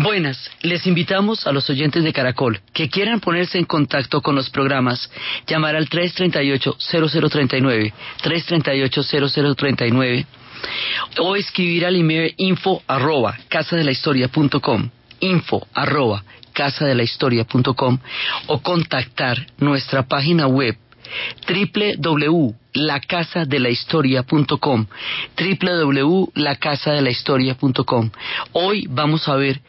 Buenas, les invitamos a los oyentes de Caracol que quieran ponerse en contacto con los programas, llamar al 338-0039, 338-0039 o escribir al email info arroba casadelahistoria.com, info arroba casadelahistoria.com o contactar nuestra página web www.lacasadelahistoria.com www.lacasadelahistoria.com Hoy vamos a ver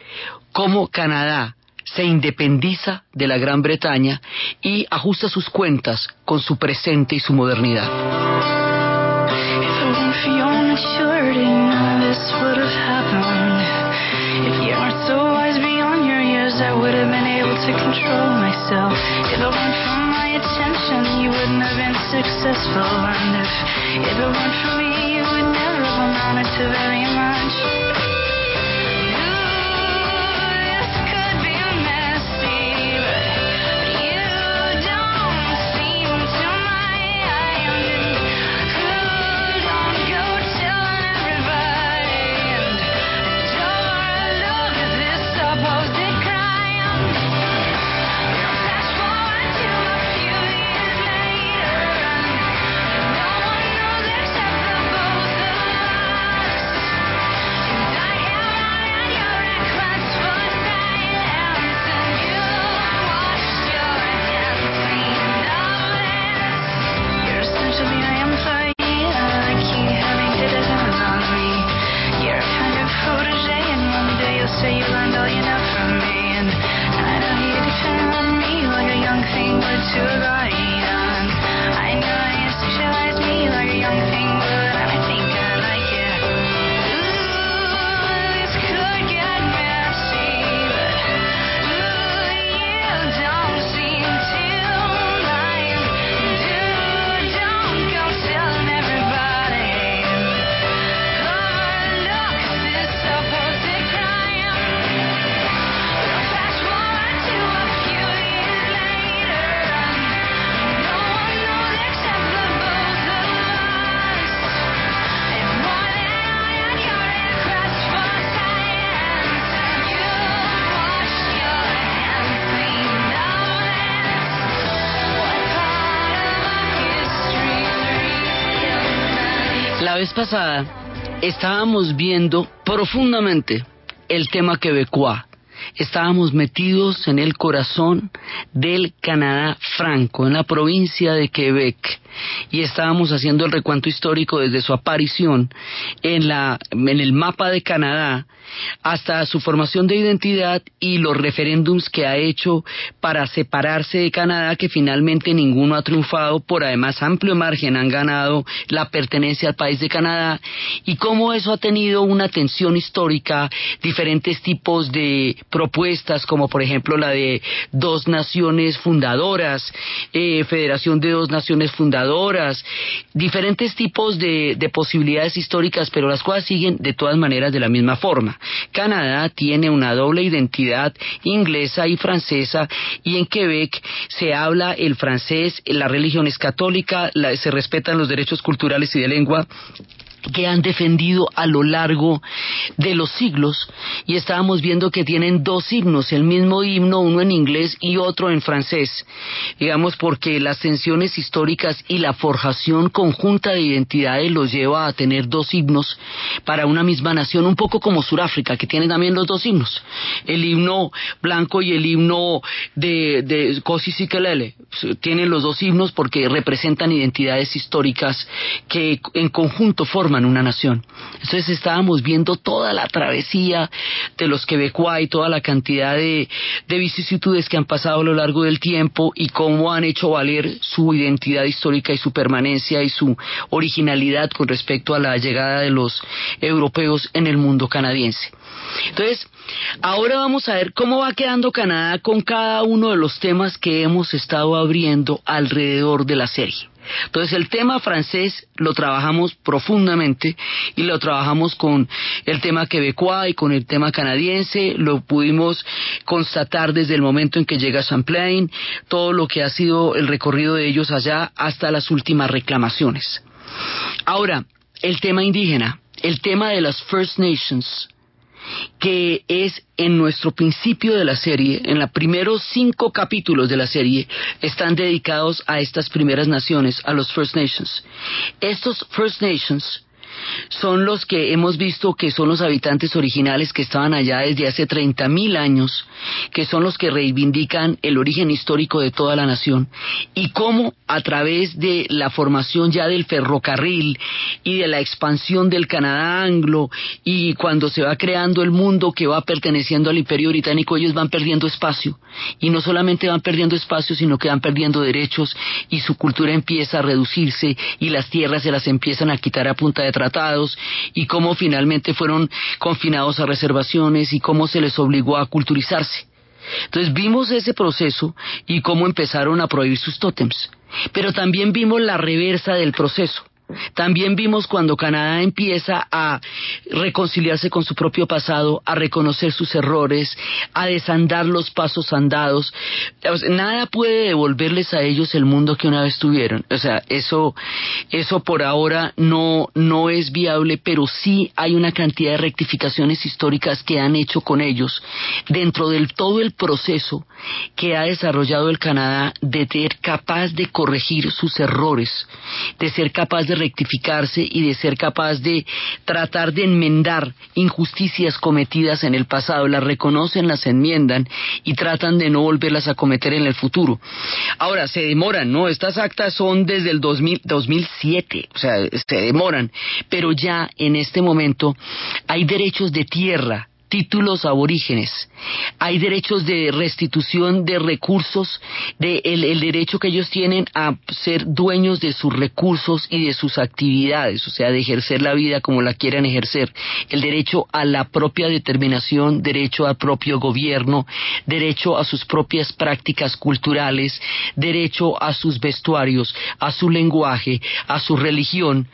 cómo Canadá se independiza de la Gran Bretaña y ajusta sus cuentas con su presente y su modernidad. Successful. And if it weren't for me you would never have amounted to very much vez pasada estábamos viendo profundamente el tema quebecois. Estábamos metidos en el corazón del Canadá franco, en la provincia de Quebec, y estábamos haciendo el recuento histórico desde su aparición en, la, en el mapa de Canadá hasta su formación de identidad y los referéndums que ha hecho para separarse de Canadá, que finalmente ninguno ha triunfado, por además amplio margen han ganado la pertenencia al país de Canadá, y cómo eso ha tenido una tensión histórica, diferentes tipos de propuestas, como por ejemplo la de dos naciones fundadoras, eh, Federación de dos naciones fundadoras, diferentes tipos de, de posibilidades históricas, pero las cuales siguen de todas maneras de la misma forma. Canadá tiene una doble identidad inglesa y francesa y en Quebec se habla el francés, la religión es católica, se respetan los derechos culturales y de lengua que han defendido a lo largo de los siglos y estábamos viendo que tienen dos himnos, el mismo himno, uno en inglés y otro en francés, digamos porque las tensiones históricas y la forjación conjunta de identidades los lleva a tener dos himnos para una misma nación, un poco como Sudáfrica, que tiene también los dos himnos, el himno blanco y el himno de, de Kosi Sikelele, tienen los dos himnos porque representan identidades históricas que en conjunto forman una nación. Entonces estábamos viendo toda la travesía de los quebecois y toda la cantidad de vicisitudes que han pasado a lo largo del tiempo y cómo han hecho valer su identidad histórica y su permanencia y su originalidad con respecto a la llegada de los europeos en el mundo canadiense. Entonces, ahora vamos a ver cómo va quedando Canadá con cada uno de los temas que hemos estado abriendo alrededor de la serie. Entonces el tema francés lo trabajamos profundamente y lo trabajamos con el tema quebecois y con el tema canadiense, lo pudimos constatar desde el momento en que llega Champlain, todo lo que ha sido el recorrido de ellos allá hasta las últimas reclamaciones. Ahora, el tema indígena, el tema de las First Nations, que es en nuestro principio de la serie, en los primeros cinco capítulos de la serie, están dedicados a estas primeras naciones, a los First Nations. Estos First Nations son los que hemos visto que son los habitantes originales que estaban allá desde hace 30.000 años, que son los que reivindican el origen histórico de toda la nación. Y cómo a través de la formación ya del ferrocarril y de la expansión del Canadá anglo y cuando se va creando el mundo que va perteneciendo al imperio británico, ellos van perdiendo espacio. Y no solamente van perdiendo espacio, sino que van perdiendo derechos y su cultura empieza a reducirse y las tierras se las empiezan a quitar a punta de tratados y cómo finalmente fueron confinados a reservaciones y cómo se les obligó a culturizarse. Entonces vimos ese proceso y cómo empezaron a prohibir sus tótems. Pero también vimos la reversa del proceso. También vimos cuando Canadá empieza a reconciliarse con su propio pasado, a reconocer sus errores, a desandar los pasos andados. nada puede devolverles a ellos el mundo que una vez tuvieron. O sea, eso, eso por ahora no, no es viable, pero sí hay una cantidad de rectificaciones históricas que han hecho con ellos dentro del todo el proceso que ha desarrollado el Canadá de ser capaz de corregir sus errores, de ser capaz de rectificarse y de ser capaz de tratar de enmendar injusticias cometidas en el pasado, las reconocen, las enmiendan y tratan de no volverlas a cometer en el futuro. Ahora, se demoran, ¿no? Estas actas son desde el 2000, 2007, o sea, se demoran, pero ya en este momento hay derechos de tierra títulos aborígenes, hay derechos de restitución de recursos, de el, derecho que ellos tienen a ser dueños de sus recursos y de sus actividades, o sea, de ejercer la vida como la quieran ejercer, el derecho a la propia determinación, derecho al propio gobierno, derecho a sus propias prácticas culturales, derecho a sus vestuarios, a su lenguaje, a su religión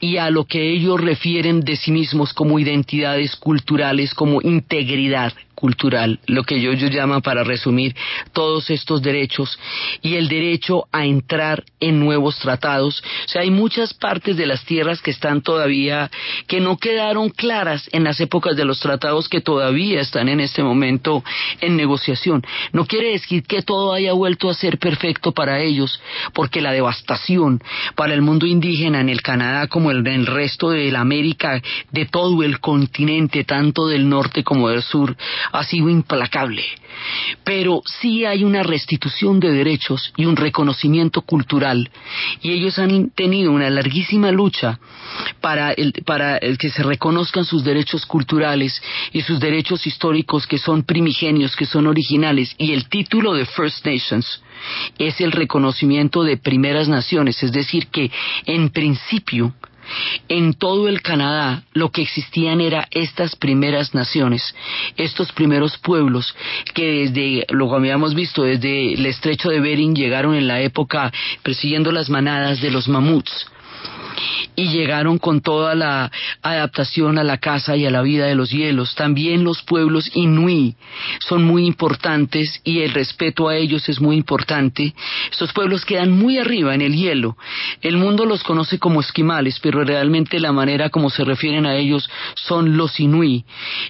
y a lo que ellos refieren de sí mismos como identidades culturales, como integridad cultural, lo que yo, yo llamo para resumir todos estos derechos y el derecho a entrar en nuevos tratados. O sea, hay muchas partes de las tierras que están todavía, que no quedaron claras en las épocas de los tratados que todavía están en este momento en negociación. No quiere decir que todo haya vuelto a ser perfecto para ellos, porque la devastación para el mundo indígena en el Canadá como en el resto de la América, de todo el continente, tanto del norte como del sur, ha sido implacable. Pero sí hay una restitución de derechos y un reconocimiento cultural. Y ellos han tenido una larguísima lucha para, el, para el que se reconozcan sus derechos culturales y sus derechos históricos que son primigenios, que son originales. Y el título de First Nations es el reconocimiento de primeras naciones, es decir, que en principio en todo el Canadá lo que existían eran estas primeras naciones, estos primeros pueblos que desde, lo habíamos visto, desde el estrecho de Bering llegaron en la época persiguiendo las manadas de los mamuts y llegaron con toda la adaptación a la casa y a la vida de los hielos. También los pueblos inuí son muy importantes y el respeto a ellos es muy importante. Estos pueblos quedan muy arriba en el hielo. El mundo los conoce como esquimales, pero realmente la manera como se refieren a ellos son los inuí.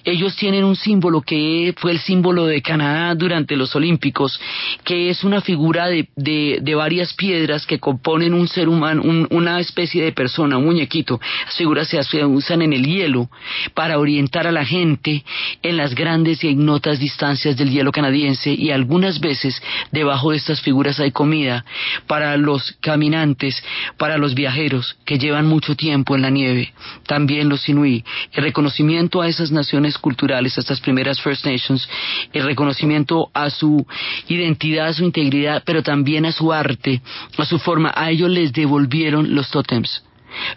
Ellos tienen un símbolo que fue el símbolo de Canadá durante los Olímpicos, que es una figura de, de, varias piedras que componen un ser humano, una especie de persona, un muñequito. Las figuras se usan en el hielo para orientar a la gente en las grandes y ignotas distancias del hielo canadiense y algunas veces debajo de estas figuras hay comida para los caminantes, para los viajeros que llevan mucho tiempo en la nieve, también los inuí. El reconocimiento a esas naciones culturales, a estas primeras First Nations, el reconocimiento a su identidad, a su integridad, pero también a su arte, a su forma, a ellos les devolvieron los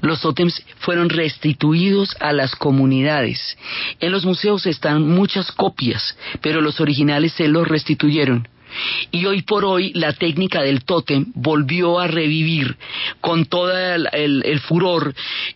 Los tótems fueron restituidos a las comunidades. En los museos están muchas copias, pero los originales se los restituyeron. Y hoy por hoy la técnica del tótem volvió a revivir con todo el, furor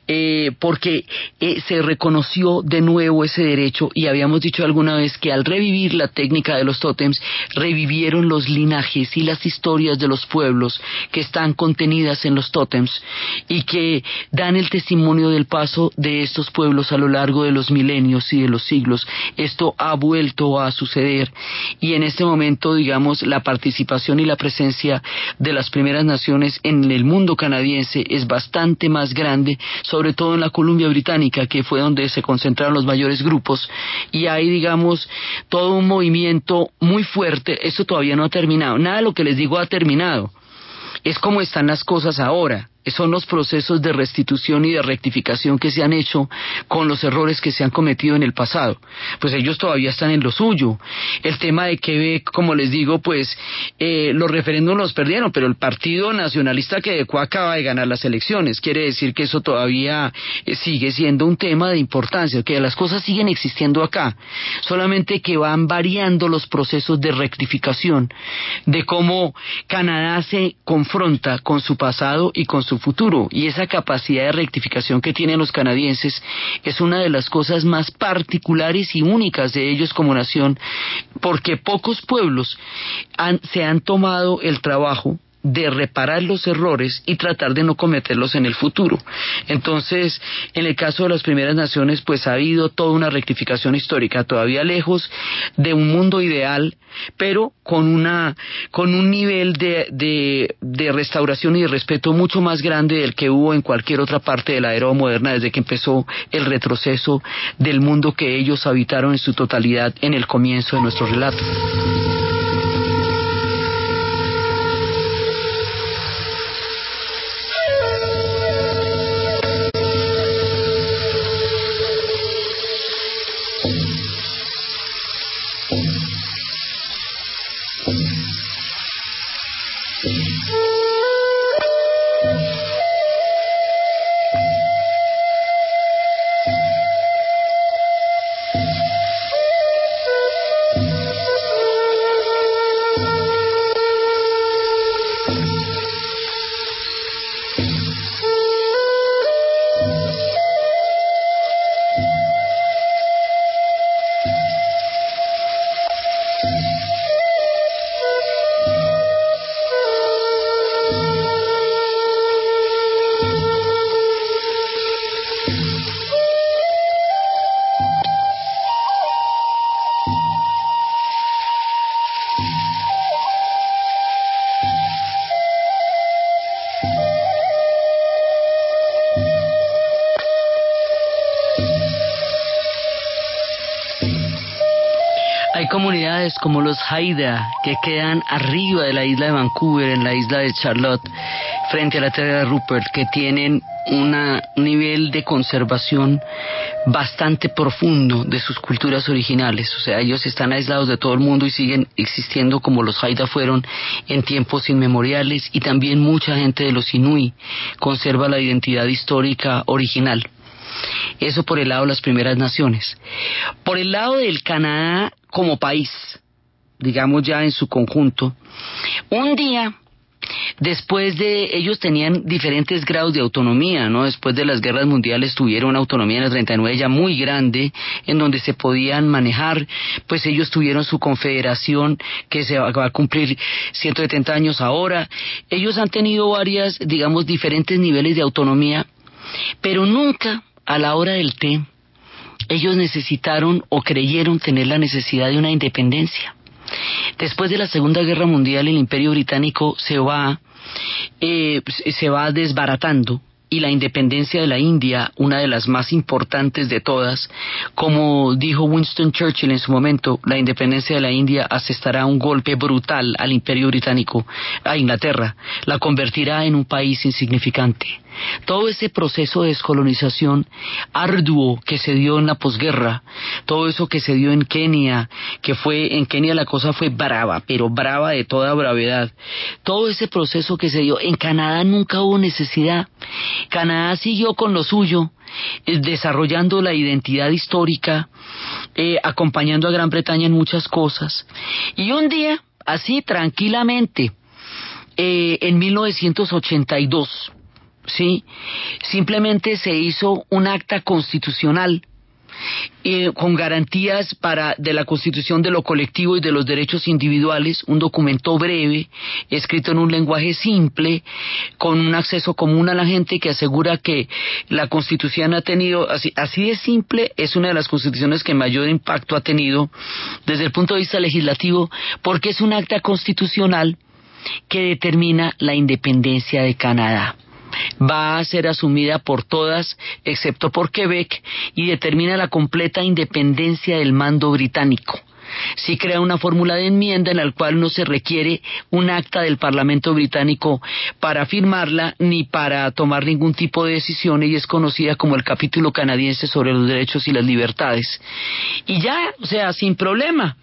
eh, porque eh, se reconoció de nuevo ese derecho y habíamos dicho alguna vez que al revivir la técnica de los tótems revivieron los linajes y las historias de los pueblos que están contenidas en los tótems y que dan el testimonio del paso de estos pueblos a lo largo de los milenios y de los siglos. Esto ha vuelto a suceder y en este momento, digamos, la participación y la presencia de las primeras naciones en el mundo canadiense es bastante más grande, sobre todo en la Columbia Británica, que fue donde se concentraron los mayores grupos, y hay, digamos, todo un movimiento muy fuerte. Esto todavía no ha terminado. Nada de lo que les digo ha terminado. Es como están las cosas ahora son los procesos de restitución y de rectificación que se han hecho con los errores que se han cometido en el pasado. Pues ellos todavía están en lo suyo. El tema de Quebec, como les digo, pues eh, los referéndums los perdieron, pero el Partido Nacionalista Quebeco acaba de ganar las elecciones. Quiere decir que eso todavía eh, sigue siendo un tema de importancia, que las cosas siguen existiendo acá, solamente que van variando los procesos de rectificación, de cómo Canadá se confronta con su pasado y con su futuro. Y esa capacidad de rectificación que tienen los canadienses es una de las cosas más particulares y únicas de ellos como nación porque pocos pueblos se han tomado el trabajo de reparar los errores y tratar de no cometerlos en el futuro. Entonces, en el caso de las primeras naciones, pues ha habido toda una rectificación histórica, todavía lejos de un mundo ideal, pero con una con un nivel de, de, de restauración y de respeto mucho más grande del que hubo en cualquier otra parte de la era moderna desde que empezó el retroceso del mundo que ellos habitaron en su totalidad en el comienzo de nuestro relato. Como los Haida, que quedan arriba de la isla de Vancouver, en la isla de Charlotte, frente a la tierra de Rupert, que tienen un nivel de conservación bastante profundo de sus culturas originales. O sea, ellos están aislados de todo el mundo y siguen existiendo como los Haida fueron en tiempos inmemoriales y también mucha gente de los Inuit conserva la identidad histórica original. Eso por el lado de las primeras naciones. Por el lado del Canadá como país, digamos ya en su conjunto, un día Después de ellos tenían diferentes grados de autonomía, ¿no? Después de las guerras mundiales tuvieron una autonomía en el 39 ya muy grande en donde se podían manejar, pues ellos tuvieron su confederación que se va, a cumplir 170 años ahora. Ellos han tenido varias, digamos, diferentes niveles de autonomía, pero nunca a la hora del té ellos necesitaron o creyeron tener la necesidad de una independencia. Después de la Segunda Guerra Mundial el Imperio Británico se va, eh, se va desbaratando y la independencia de la India, una de las más importantes de todas, como dijo Winston Churchill en su momento, la independencia de la India asestará un golpe brutal al imperio británico, a Inglaterra, la convertirá en un país insignificante. Todo ese proceso de descolonización arduo que se dio en la posguerra, todo eso que se dio en Kenia, que fue en Kenia la cosa fue brava, pero brava de toda bravedad. Todo ese proceso que se dio en Canadá nunca hubo necesidad. Canadá siguió con lo suyo, eh, desarrollando la identidad histórica, eh, acompañando a Gran Bretaña en muchas cosas. Y un día así tranquilamente eh, en 1982. ¿Sí? Simplemente se hizo un acta constitucional eh, con garantías para de la constitución de lo colectivo y de los derechos individuales, un documento breve, escrito en un lenguaje simple, con un acceso común a la gente que asegura que la constitución ha tenido, así, así de simple, es una de las constituciones que mayor impacto ha tenido desde el punto de vista legislativo, porque es un acta constitucional que determina la independencia de Canadá va a ser asumida por todas, excepto por Quebec, y determina la completa independencia del mando británico. Sí crea una fórmula de enmienda en la cual no se requiere un acta del Parlamento británico para firmarla ni para tomar ningún tipo de decisión y es conocida como el capítulo canadiense sobre los derechos y las libertades. Y ya, o sea, sin problema.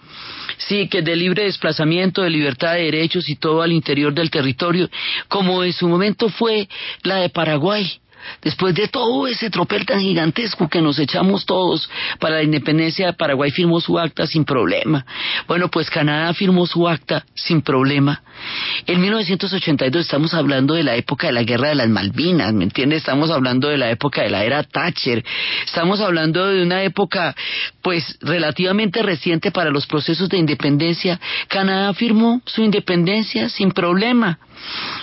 Sí, que de libre desplazamiento, de libertad de derechos y todo al interior del territorio, como en su momento fue la de Paraguay. Después de todo ese tropel tan gigantesco que nos echamos todos para la independencia, Paraguay firmó su acta sin problema. Bueno, pues Canadá firmó su acta sin problema. En 1982 estamos hablando de la época de la guerra de las Malvinas, ¿me entiendes? Estamos hablando de la época de la era Thatcher. Estamos hablando de una época, pues, relativamente reciente para los procesos de independencia. Canadá firmó su independencia sin problema.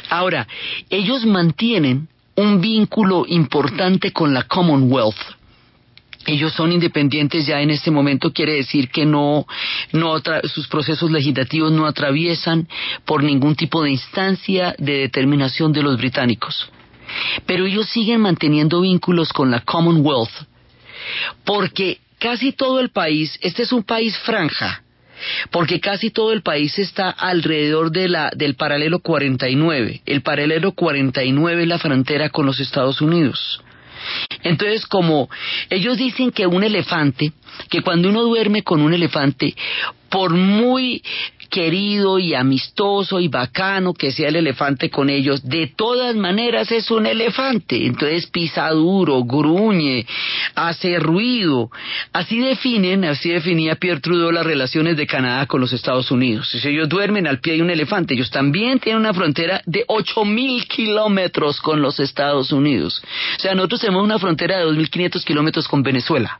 Ahora, ellos mantienen un vínculo importante con la Commonwealth. Ellos son independientes ya en este momento, quiere decir que no, no sus procesos legislativos no atraviesan por ningún tipo de instancia de determinación de los británicos. Pero ellos siguen manteniendo vínculos con la Commonwealth, porque casi todo el país, este es un país franja, porque casi todo el país está alrededor de la, del paralelo 49. El paralelo 49 es la frontera con los Estados Unidos. Entonces, como ellos dicen que un elefante, que cuando uno duerme con un elefante, por muy querido y amistoso y bacano que sea el elefante con ellos, de todas maneras es un elefante. Entonces pisa duro, gruñe, hace ruido. Así definen, así definía Pierre Trudeau las relaciones de Canadá con los Estados Unidos. Si ellos duermen al pie de un elefante, ellos también tienen una frontera de ocho mil kilómetros con los Estados Unidos. O sea, nosotros tenemos una frontera de dos mil quinientos kilómetros con Venezuela.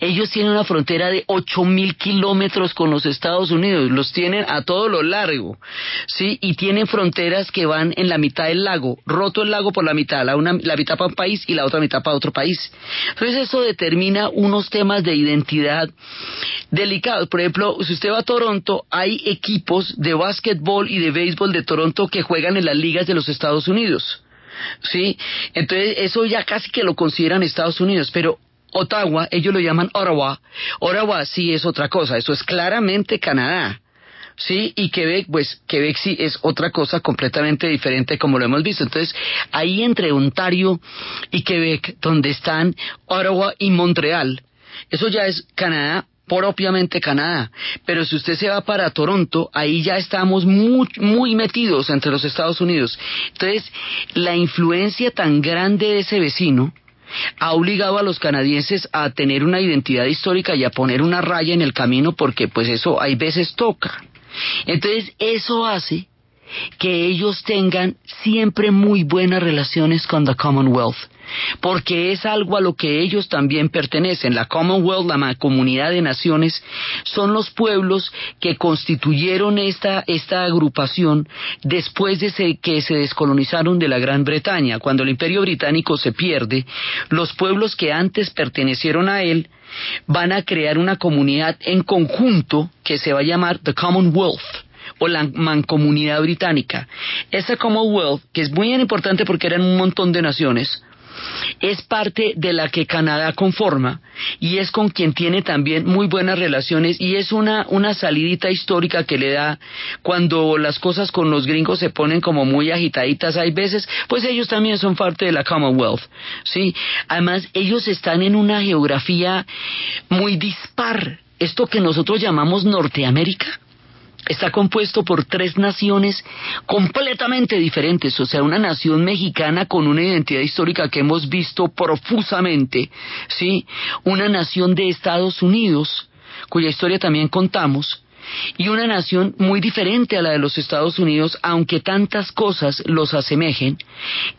Ellos tienen una frontera de ocho mil kilómetros con los Estados Unidos, los tienen a todo lo largo, ¿sí? Y tienen fronteras que van en la mitad del lago, roto el lago por la mitad, la, una, la mitad para un país y la otra mitad para otro país. Entonces eso determina unos temas de identidad delicados. Por ejemplo, si usted va a Toronto, hay equipos de básquetbol y de béisbol de Toronto que juegan en las ligas de los Estados Unidos. ¿sí? Entonces eso ya casi que lo consideran Estados Unidos, pero Ottawa, ellos lo llaman Ottawa. Ottawa sí es otra cosa, eso es claramente Canadá. Sí, y Quebec, pues Quebec sí es otra cosa completamente diferente como lo hemos visto. Entonces, ahí entre Ontario y Quebec, donde están Ottawa y Montreal, eso ya es Canadá propiamente Canadá. Pero si usted se va para Toronto, ahí ya estamos muy, muy metidos entre los Estados Unidos. Entonces, la influencia tan grande de ese vecino, ha obligado a los canadienses a tener una identidad histórica y a poner una raya en el camino porque pues eso hay veces toca. Entonces eso hace que ellos tengan siempre muy buenas relaciones con la Commonwealth porque es algo a lo que ellos también pertenecen. La Commonwealth, la comunidad de naciones, son los pueblos que constituyeron esta, esta agrupación después de que se descolonizaron de la Gran Bretaña. Cuando el Imperio Británico se pierde, los pueblos que antes pertenecieron a él van a crear una comunidad en conjunto que se va a llamar The Commonwealth o la mancomunidad británica. Esa Commonwealth, que es muy importante porque eran un montón de naciones, es parte de la que Canadá conforma y es con quien tiene también muy buenas relaciones y es una, una salidita histórica que le da cuando las cosas con los gringos se ponen como muy agitaditas. Hay veces, pues ellos también son parte de la Commonwealth, ¿sí? Además, ellos están en una geografía muy dispar, esto que nosotros llamamos Norteamérica, está compuesto por tres naciones completamente diferentes, o sea, una nación mexicana con una identidad histórica que hemos visto profusamente, ¿sí? Una nación de Estados Unidos, cuya historia también contamos, y una nación muy diferente a la de los Estados Unidos, aunque tantas cosas los asemejen,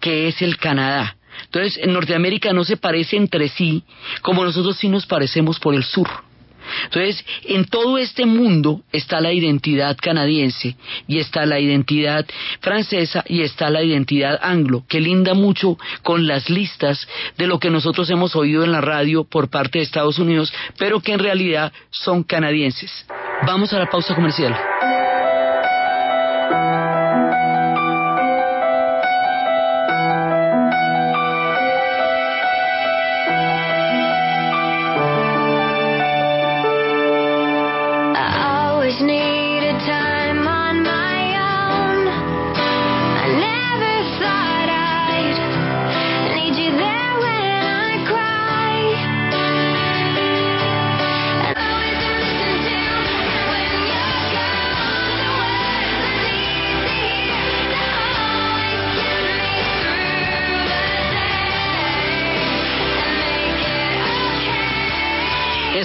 que es el Canadá. Entonces, en Norteamérica no se parece entre sí como nosotros sí nos parecemos por el sur. Entonces, en todo este mundo está la identidad canadiense y está la identidad francesa y está la identidad anglo, que linda mucho con las listas de lo que nosotros hemos oído en la radio por parte de Estados Unidos, pero que en realidad son canadienses. Vamos a la pausa comercial.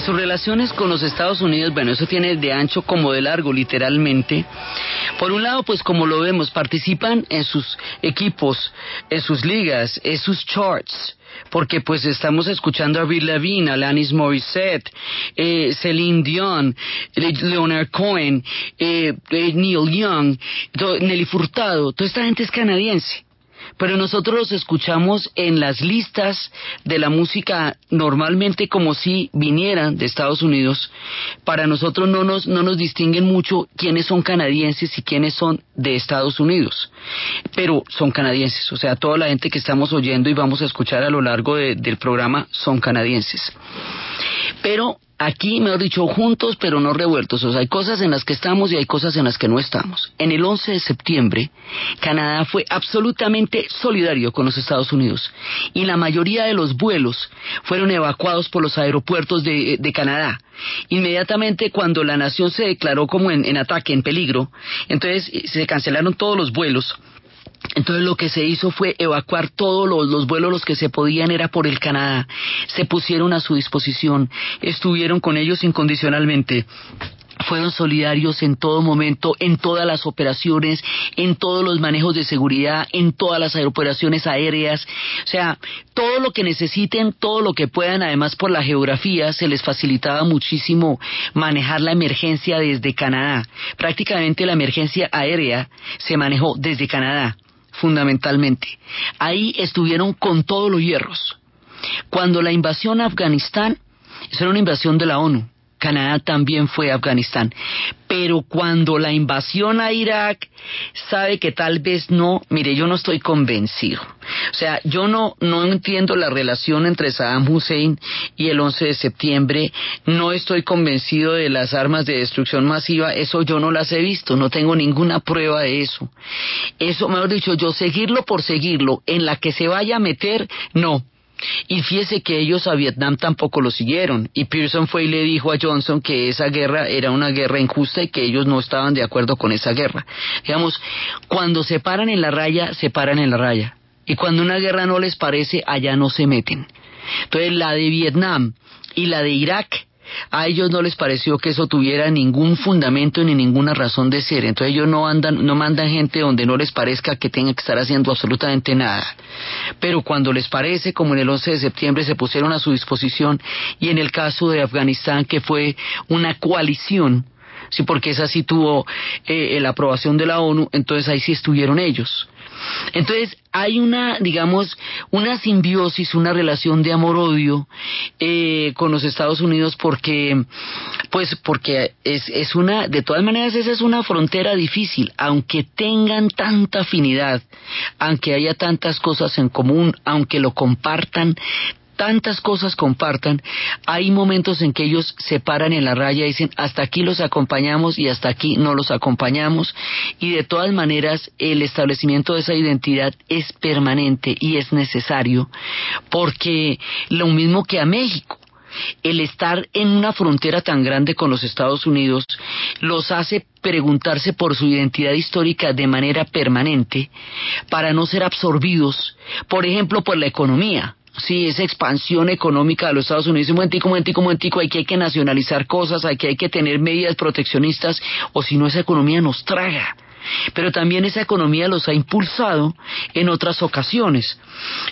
Sus relaciones con los Estados Unidos, bueno, eso tiene de ancho como de largo, literalmente. Por un lado, pues como lo vemos, participan en sus equipos, en sus ligas, en sus charts porque pues estamos escuchando a Bill Levine, Alanis Morissette, eh, Celine Dion, Leonard Cohen, eh, eh, Neil Young, Nelly Furtado, toda esta gente es canadiense pero nosotros los escuchamos en las listas de la música normalmente como si vinieran de Estados Unidos. Para nosotros no nos, no nos distinguen mucho quiénes son canadienses y quiénes son de Estados Unidos, pero son canadienses, o sea, toda la gente que estamos oyendo y vamos a escuchar a lo largo del programa son canadienses. Pero Aquí, mejor dicho, juntos pero no revueltos. O sea, hay cosas en las que estamos y hay cosas en las que no estamos. En el 11 de septiembre, Canadá fue absolutamente solidario con los Estados Unidos y la mayoría de los vuelos fueron evacuados por los aeropuertos de, Canadá. Inmediatamente cuando la nación se declaró como en ataque, en peligro, entonces se cancelaron todos los vuelos entonces lo que se hizo fue evacuar todos los, los, vuelos los que se podían era por el Canadá. Se pusieron a su disposición, estuvieron con ellos incondicionalmente. Fueron solidarios en todo momento, en todas las operaciones, en todos los manejos de seguridad, en todas las operaciones aéreas, o sea, todo lo que necesiten, todo lo que puedan, además por la geografía se les facilitaba muchísimo manejar la emergencia desde Canadá. Prácticamente la emergencia aérea se manejó desde Canadá fundamentalmente. Ahí estuvieron con todos los hierros. Cuando la invasión a Afganistán, eso era una invasión de la ONU, Canadá también fue a Afganistán. Pero cuando la invasión a Irak sabe que tal vez no, mire, yo no estoy convencido. O sea, yo no, no entiendo la relación entre Saddam Hussein y el 11 de septiembre. No estoy convencido de las armas de destrucción masiva. Eso yo no las he visto. No tengo ninguna prueba de eso. Eso, mejor dicho, yo seguirlo por seguirlo, en la que se vaya a meter, no. Y fíjese que ellos a Vietnam tampoco lo siguieron. Y Pearson fue y le dijo a Johnson que esa guerra era una guerra injusta y que ellos no estaban de acuerdo con esa guerra. Digamos, cuando se paran en la raya, se paran en la raya. Y cuando una guerra no les parece, allá no se meten. Entonces la de Vietnam y la de Irak a ellos no les pareció que eso tuviera ningún fundamento ni ninguna razón de ser. Entonces ellos no andan, no mandan gente donde no les parezca que tenga que estar haciendo absolutamente nada. Pero cuando les parece, como en el 11 de septiembre, se pusieron a su disposición y en el caso de Afganistán, que fue una coalición, sí, porque esa sí tuvo eh, la aprobación de la ONU, entonces ahí sí estuvieron ellos. Entonces hay una, digamos, una simbiosis, una relación de amor-odio eh, con los Estados Unidos porque, pues, porque es, es una, de todas maneras esa es una frontera difícil, aunque tengan tanta afinidad, aunque haya tantas cosas en común, aunque lo compartan, tantas cosas compartan, hay momentos en que ellos se paran en la raya y dicen hasta aquí los acompañamos y hasta aquí no los acompañamos y de todas maneras el establecimiento de esa identidad es permanente y es necesario porque lo mismo que a México el estar en una frontera tan grande con los Estados Unidos los hace preguntarse por su identidad histórica de manera permanente para no ser absorbidos, por ejemplo, por la economía Sí, esa expansión económica de los Estados Unidos, un momentico, momentico, momentico, hay que, hay que nacionalizar cosas, hay que, hay que tener medidas proteccionistas, o si no esa economía nos traga pero también esa economía los ha impulsado en otras ocasiones.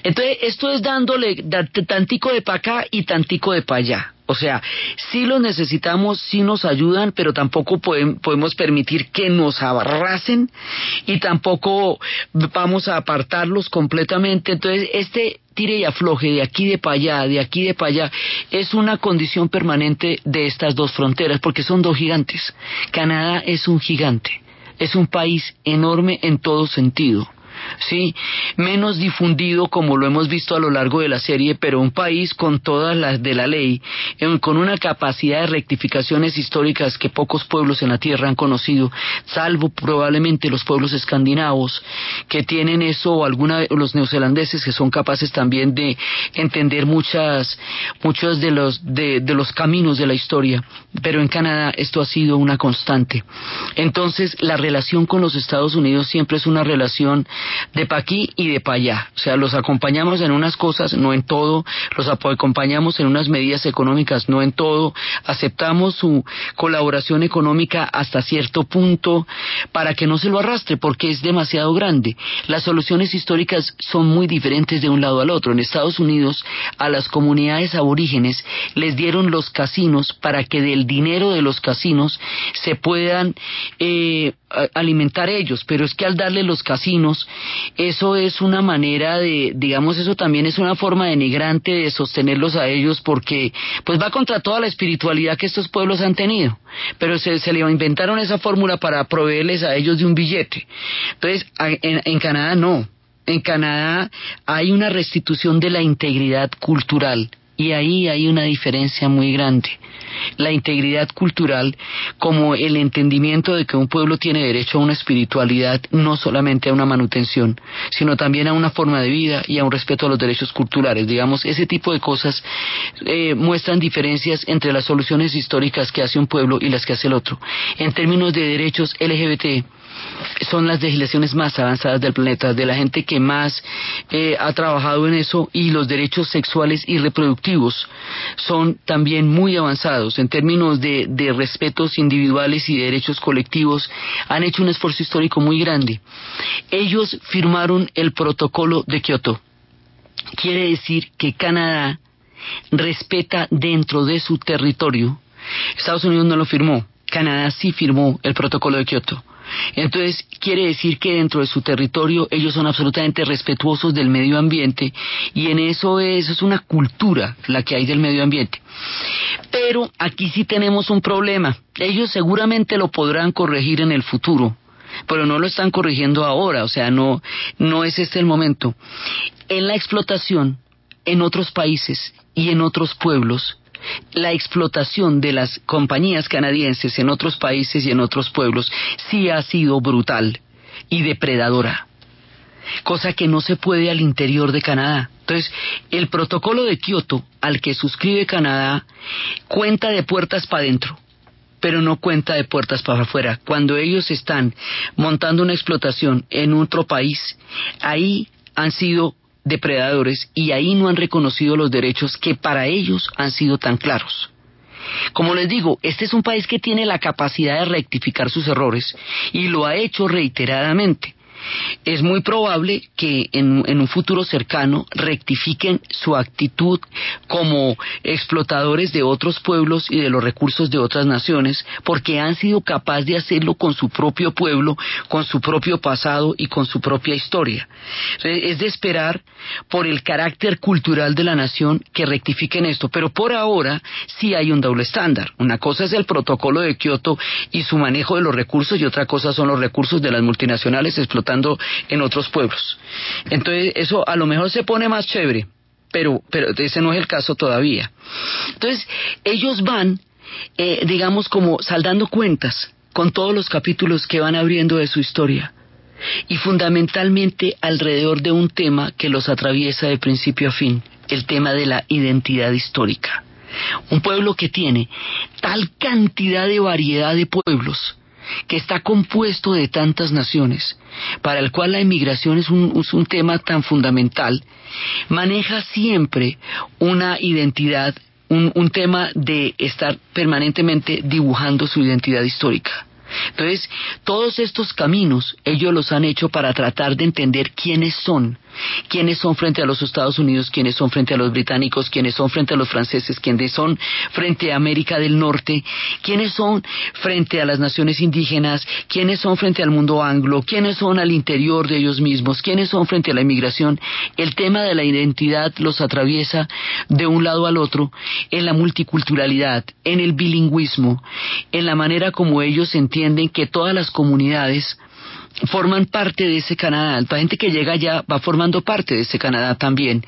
Entonces, esto es dándole tantico de para acá y tantico de para allá. O sea, sí los necesitamos, sí nos ayudan, pero tampoco podemos permitir que nos abarrasen y tampoco vamos a apartarlos completamente. Entonces, este tire y afloje de aquí de para allá, de aquí de para allá, es una condición permanente de estas dos fronteras, porque son dos gigantes. Canadá es un gigante, es un país enorme en todo sentido sí, menos difundido como lo hemos visto a lo largo de la serie, pero un país con todas las de la ley, con una capacidad de rectificaciones históricas que pocos pueblos en la tierra han conocido, salvo probablemente los pueblos escandinavos que tienen eso o alguna los neozelandeses que son capaces también de entender muchas muchos de los de los caminos de la historia, pero en Canadá esto ha sido una constante. Entonces, la relación con los Estados Unidos siempre es una relación de pa' aquí y de pa' allá. O sea, los acompañamos en unas cosas, no en todo, los acompañamos en unas medidas económicas, no en todo, aceptamos su colaboración económica hasta cierto punto para que no se lo arrastre porque es demasiado grande. Las soluciones históricas son muy diferentes de un lado al otro. En Estados Unidos a las comunidades aborígenes les dieron los casinos para que del dinero de los casinos se puedan eh, alimentar ellos, pero es que al darle los casinos eso es una manera de, digamos, eso también es una forma denigrante de sostenerlos a ellos porque pues va contra toda la espiritualidad que estos pueblos han tenido. Pero se, le inventaron esa fórmula para proveerles a ellos de un billete. Entonces, en, en Canadá no. En Canadá hay una restitución de la integridad cultural y ahí hay una diferencia muy grande la integridad cultural como el entendimiento de que un pueblo tiene derecho a una espiritualidad, no solamente a una manutención, sino también a una forma de vida y a un respeto a los derechos culturales. Digamos, ese tipo de cosas eh, muestran diferencias entre las soluciones históricas que hace un pueblo y las que hace el otro. En términos de derechos LGBT, son las legislaciones más avanzadas del planeta, de la gente que más eh, ha trabajado en eso y los derechos sexuales y reproductivos son también muy avanzados en términos de, respetos individuales y de derechos colectivos. Han hecho un esfuerzo histórico muy grande. Ellos firmaron el protocolo de Kioto. Quiere decir que Canadá respeta dentro de su territorio. Estados Unidos no lo firmó. Canadá sí firmó el protocolo de Kioto. Entonces, quiere decir que dentro de su territorio ellos son absolutamente respetuosos del medio ambiente y en eso es, es una cultura la que hay del medio ambiente. Pero aquí sí tenemos un problema. Ellos seguramente lo podrán corregir en el futuro, pero no lo están corrigiendo ahora, o sea, no, no es este el momento. En la explotación, en otros países y en otros pueblos, la explotación de las compañías canadienses en otros países y en otros pueblos sí ha sido brutal y depredadora, cosa que no se puede al interior de Canadá. Entonces, el protocolo de Kioto al que suscribe Canadá cuenta de puertas para adentro, pero no cuenta de puertas para afuera. Cuando ellos están montando una explotación en otro país, ahí han sido depredadores y ahí no han reconocido los derechos que para ellos han sido tan claros. Como les digo, este es un país que tiene la capacidad de rectificar sus errores y lo ha hecho reiteradamente es muy probable que en, un futuro cercano rectifiquen su actitud como explotadores de otros pueblos y de los recursos de otras naciones, porque han sido capaces de hacerlo con su propio pueblo, con su propio pasado y con su propia historia. Es de esperar por el carácter cultural de la nación que rectifiquen esto, pero por ahora sí hay un doble estándar. Una cosa es el protocolo de Kioto y su manejo de los recursos y otra cosa son los recursos de las multinacionales en otros pueblos. Entonces, eso a lo mejor se pone más chévere, pero, pero ese no es el caso todavía. Entonces, ellos van, eh, digamos, como saldando cuentas con todos los capítulos que van abriendo de su historia y fundamentalmente alrededor de un tema que los atraviesa de principio a fin, el tema de la identidad histórica. Un pueblo que tiene tal cantidad de variedad de pueblos que está compuesto de tantas naciones, para el cual la inmigración es un, es un tema tan fundamental, maneja siempre una identidad, un, un tema de estar permanentemente dibujando su identidad histórica. Entonces, todos estos caminos ellos los han hecho para tratar de entender quiénes son, quiénes son frente a los Estados Unidos, quiénes son frente a los británicos, quiénes son frente a los franceses, quiénes son frente a América del Norte, quiénes son frente a las naciones indígenas, quiénes son frente al mundo anglo, quiénes son al interior de ellos mismos, quiénes son frente a la inmigración. El tema de la identidad los atraviesa de un lado al otro en la multiculturalidad, en el bilingüismo, en la manera como ellos entienden que todas las comunidades forman parte de ese Canadá. La gente que llega allá va formando parte de ese Canadá también.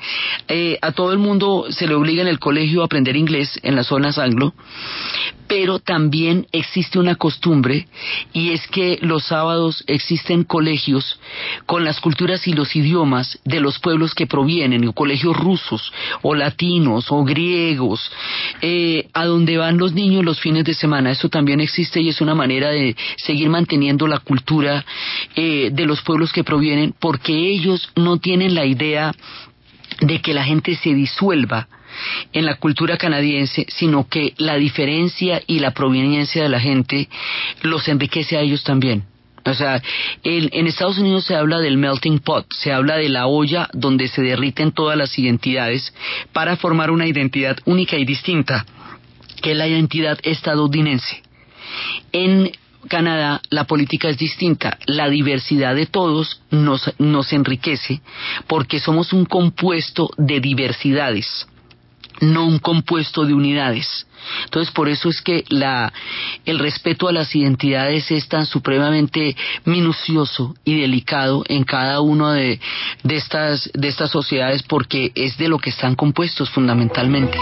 Eh, a todo el mundo se le obliga en el colegio a aprender inglés en las zonas anglo, pero también existe una costumbre y es que los sábados existen colegios con las culturas y los idiomas de los pueblos que provienen, colegios rusos o latinos o griegos, eh, a donde van los niños los fines de semana. Eso también existe y es una manera de seguir manteniendo la cultura eh, de los pueblos que provienen porque ellos no tienen la idea de que la gente se disuelva en la cultura canadiense, sino que la diferencia y la proveniencia de la gente los enriquece a ellos también. O sea, en Estados Unidos se habla del melting pot, se habla de la olla donde se derriten todas las identidades para formar una identidad única y distinta, que es la identidad estadounidense. En Canadá la política es distinta. La diversidad de todos nos, nos enriquece porque somos un compuesto de diversidades no un compuesto de unidades. Entonces, por eso es que la, el respeto a las identidades es tan supremamente minucioso y delicado en cada una de, de, estas, de estas sociedades porque es de lo que están compuestos fundamentalmente.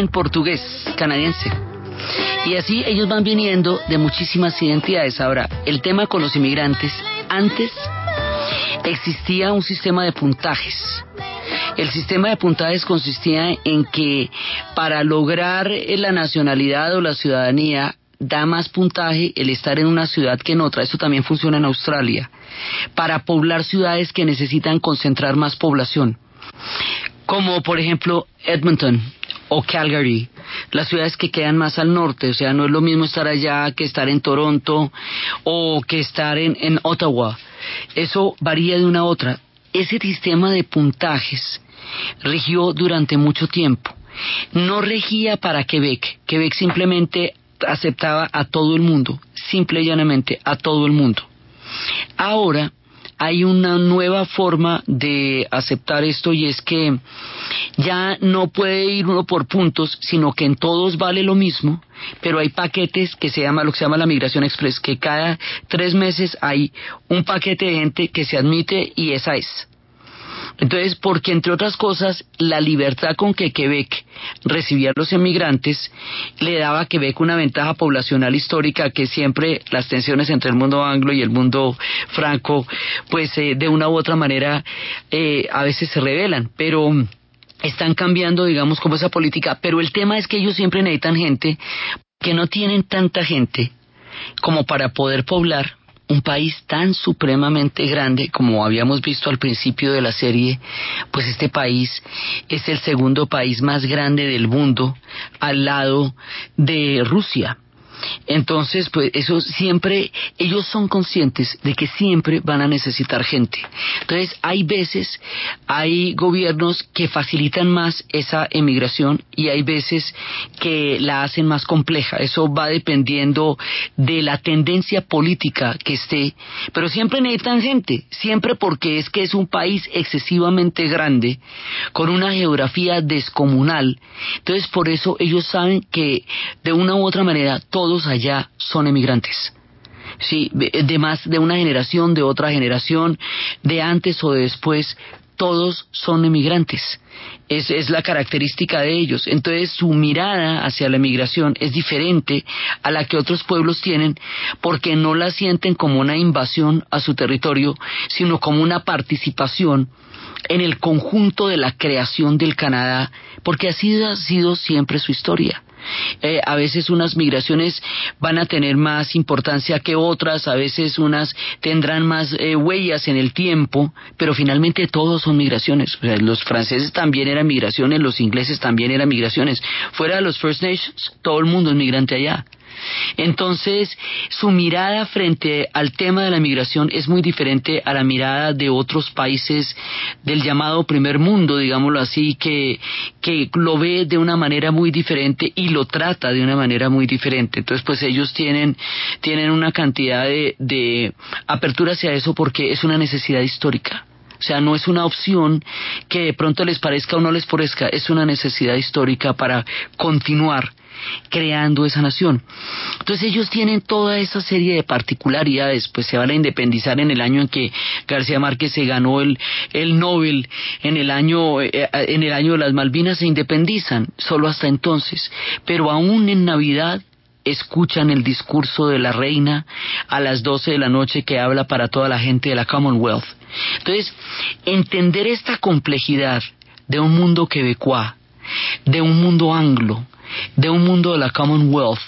Origen portugués, canadiense. Y así ellos van viniendo de muchísimas identidades. Ahora, el tema con los inmigrantes, antes existía un sistema de puntajes. El sistema de puntajes consistía en que para lograr la nacionalidad o la ciudadanía da más puntaje el estar en una ciudad que en otra. Esto también funciona en Australia. Para poblar ciudades que necesitan concentrar más población como por ejemplo Edmonton o Calgary, las ciudades que quedan más al norte, o sea, no es lo mismo estar allá que estar en Toronto o que estar en, en Ottawa. Eso varía de una a otra. Ese sistema de puntajes rigió durante mucho tiempo. No regía para Quebec. Quebec simplemente aceptaba a todo el mundo, simple y llanamente a todo el mundo. Ahora, hay una nueva forma de aceptar esto y es que ya no puede ir uno por puntos, sino que en todos vale lo mismo, pero hay paquetes que se llama lo que se llama la migración express, que cada tres meses hay un paquete de gente que se admite y esa es. Entonces, porque entre otras cosas, la libertad con que Quebec recibía a los emigrantes le daba a Quebec una ventaja poblacional histórica que siempre las tensiones entre el mundo anglo y el mundo franco, pues eh, de una u otra manera eh, a veces se revelan, pero están cambiando, digamos, como esa política, pero el tema es que ellos siempre necesitan gente que no tienen tanta gente como para poder poblar un país tan supremamente grande como habíamos visto al principio de la serie, pues este país es el segundo país más grande del mundo al lado de Rusia. Entonces, pues eso siempre, ellos son conscientes de que siempre van a necesitar gente. Entonces, hay veces, hay gobiernos que facilitan más esa emigración y hay veces que la hacen más compleja. Eso va dependiendo de la tendencia política que esté, pero siempre necesitan gente, siempre porque es que es un país excesivamente grande, con una geografía descomunal. Entonces, por eso ellos saben que de una u otra manera todos allá son emigrantes. Sí, de más de una generación, de otra generación, de antes o de después, todos son emigrantes. Es, es, la característica de ellos. Entonces su mirada hacia la emigración es diferente a la que otros pueblos tienen porque no la sienten como una invasión a su territorio, sino como una participación en el conjunto de la creación del Canadá, porque así ha sido siempre su historia. Eh, a veces unas migraciones van a tener más importancia que otras, a veces unas tendrán más eh, huellas en el tiempo, pero finalmente todos son migraciones. los franceses también eran migraciones, los ingleses también eran migraciones. Fuera de los First Nations, todo el mundo es migrante allá. Entonces, su mirada frente al tema de la migración es muy diferente a la mirada de otros países del llamado primer mundo, digámoslo así, que, que lo ve de una manera muy diferente y lo trata de una manera muy diferente. Entonces, pues ellos tienen, tienen una cantidad de, de apertura hacia eso porque es una necesidad histórica. O sea, no es una opción que de pronto les parezca o no les parezca, es una necesidad histórica para continuar creando esa nación. Entonces ellos tienen toda esa serie de particularidades, pues se van a independizar en el año en que García Márquez se ganó el, el Nobel, en el año eh, en el año de las Malvinas se independizan, solo hasta entonces, pero aún en Navidad escuchan el discurso de la reina a las 12 de la noche que habla para toda la gente de la Commonwealth. Entonces, entender esta complejidad de un mundo quebecuá, de un mundo anglo, de un mundo de la Commonwealth,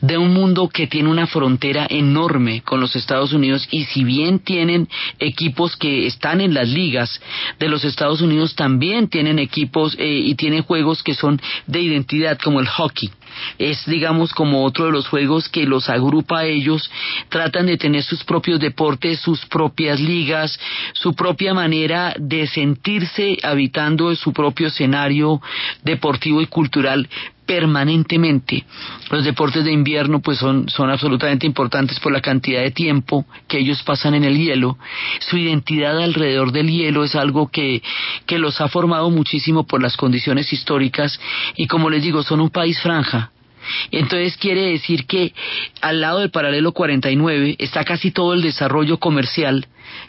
de un mundo que tiene una frontera enorme con los Estados Unidos y si bien tienen equipos que están en las ligas de los Estados Unidos, también tienen equipos eh, y tienen juegos que son de identidad como el hockey. Es, digamos, como otro de los juegos que los agrupa a ellos, tratan de tener sus propios deportes, sus propias ligas, su propia manera de sentirse habitando su propio escenario deportivo y cultural, permanentemente. Los deportes de invierno pues son, son absolutamente importantes por la cantidad de tiempo que ellos pasan en el hielo. Su identidad alrededor del hielo es algo que, que los ha formado muchísimo por las condiciones históricas y como les digo, son un país franja. Entonces quiere decir que al lado del paralelo 49 está casi todo el desarrollo comercial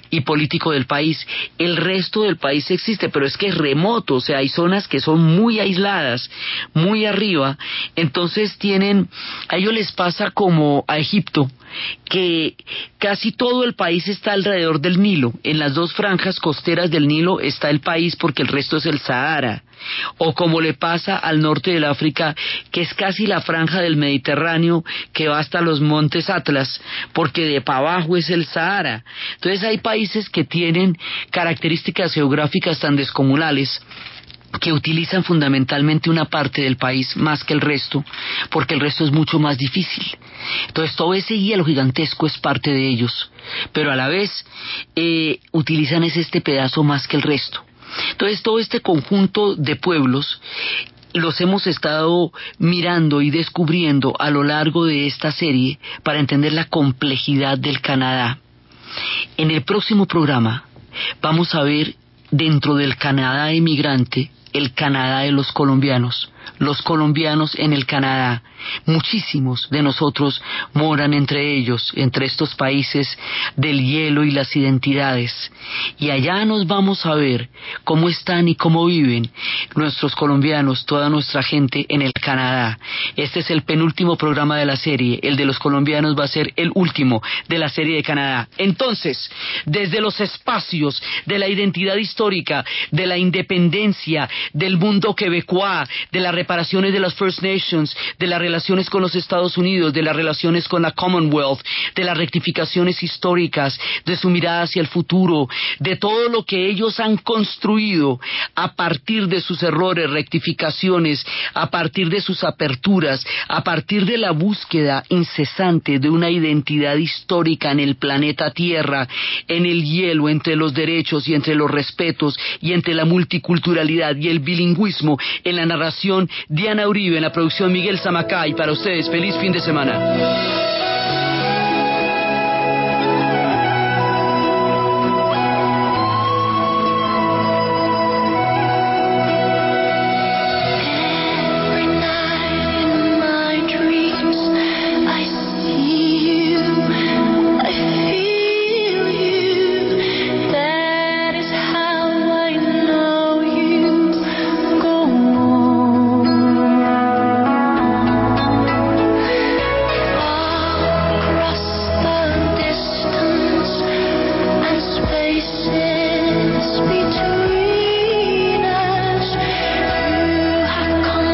y político del país. El resto del país existe, pero es que es remoto, o sea, hay zonas que son muy aisladas, muy arriba, entonces tienen, a ellos les pasa como a Egipto, que casi todo el país está alrededor del Nilo. En las dos franjas costeras del Nilo está el país porque el resto es el Sahara. O como le pasa al norte del África, que es casi la franja del Mediterráneo que va hasta los montes Atlas, porque de para abajo es el Sahara. Entonces hay países que tienen características geográficas tan descomunales que utilizan fundamentalmente una parte del país más que el resto, porque el resto es mucho más difícil. Entonces todo ese hielo gigantesco es parte de ellos, pero a la vez eh, utilizan este pedazo más que el resto. Entonces todo este conjunto de pueblos los hemos estado mirando y descubriendo a lo largo de esta serie para entender la complejidad del Canadá. En el próximo programa vamos a ver dentro del Canadá emigrante el Canadá de los colombianos, los colombianos en el Canadá. Muchísimos de nosotros moran entre ellos, entre estos países del hielo y las identidades. Y allá nos vamos a ver cómo están y cómo viven nuestros colombianos, toda nuestra gente en el Canadá. Este es el penúltimo programa de la serie. El de los colombianos va a ser el último de la serie de Canadá. Entonces, desde los espacios de la identidad histórica, de la independencia, del mundo quebecois, de las reparaciones de las First Nations, de las relaciones con los Estados Unidos, de las relaciones con la Commonwealth, de las rectificaciones históricas, de su mirada hacia el futuro, de todo lo que ellos han construido a partir de sus errores, rectificaciones, a partir de sus aperturas, a partir de la búsqueda incesante de una identidad histórica en el planeta Tierra, en el hielo, entre los derechos y entre los respetos y entre la multiculturalidad y el bilingüismo en la narración Diana Uribe, en la producción Miguel Zamacay. Para ustedes, feliz fin de semana.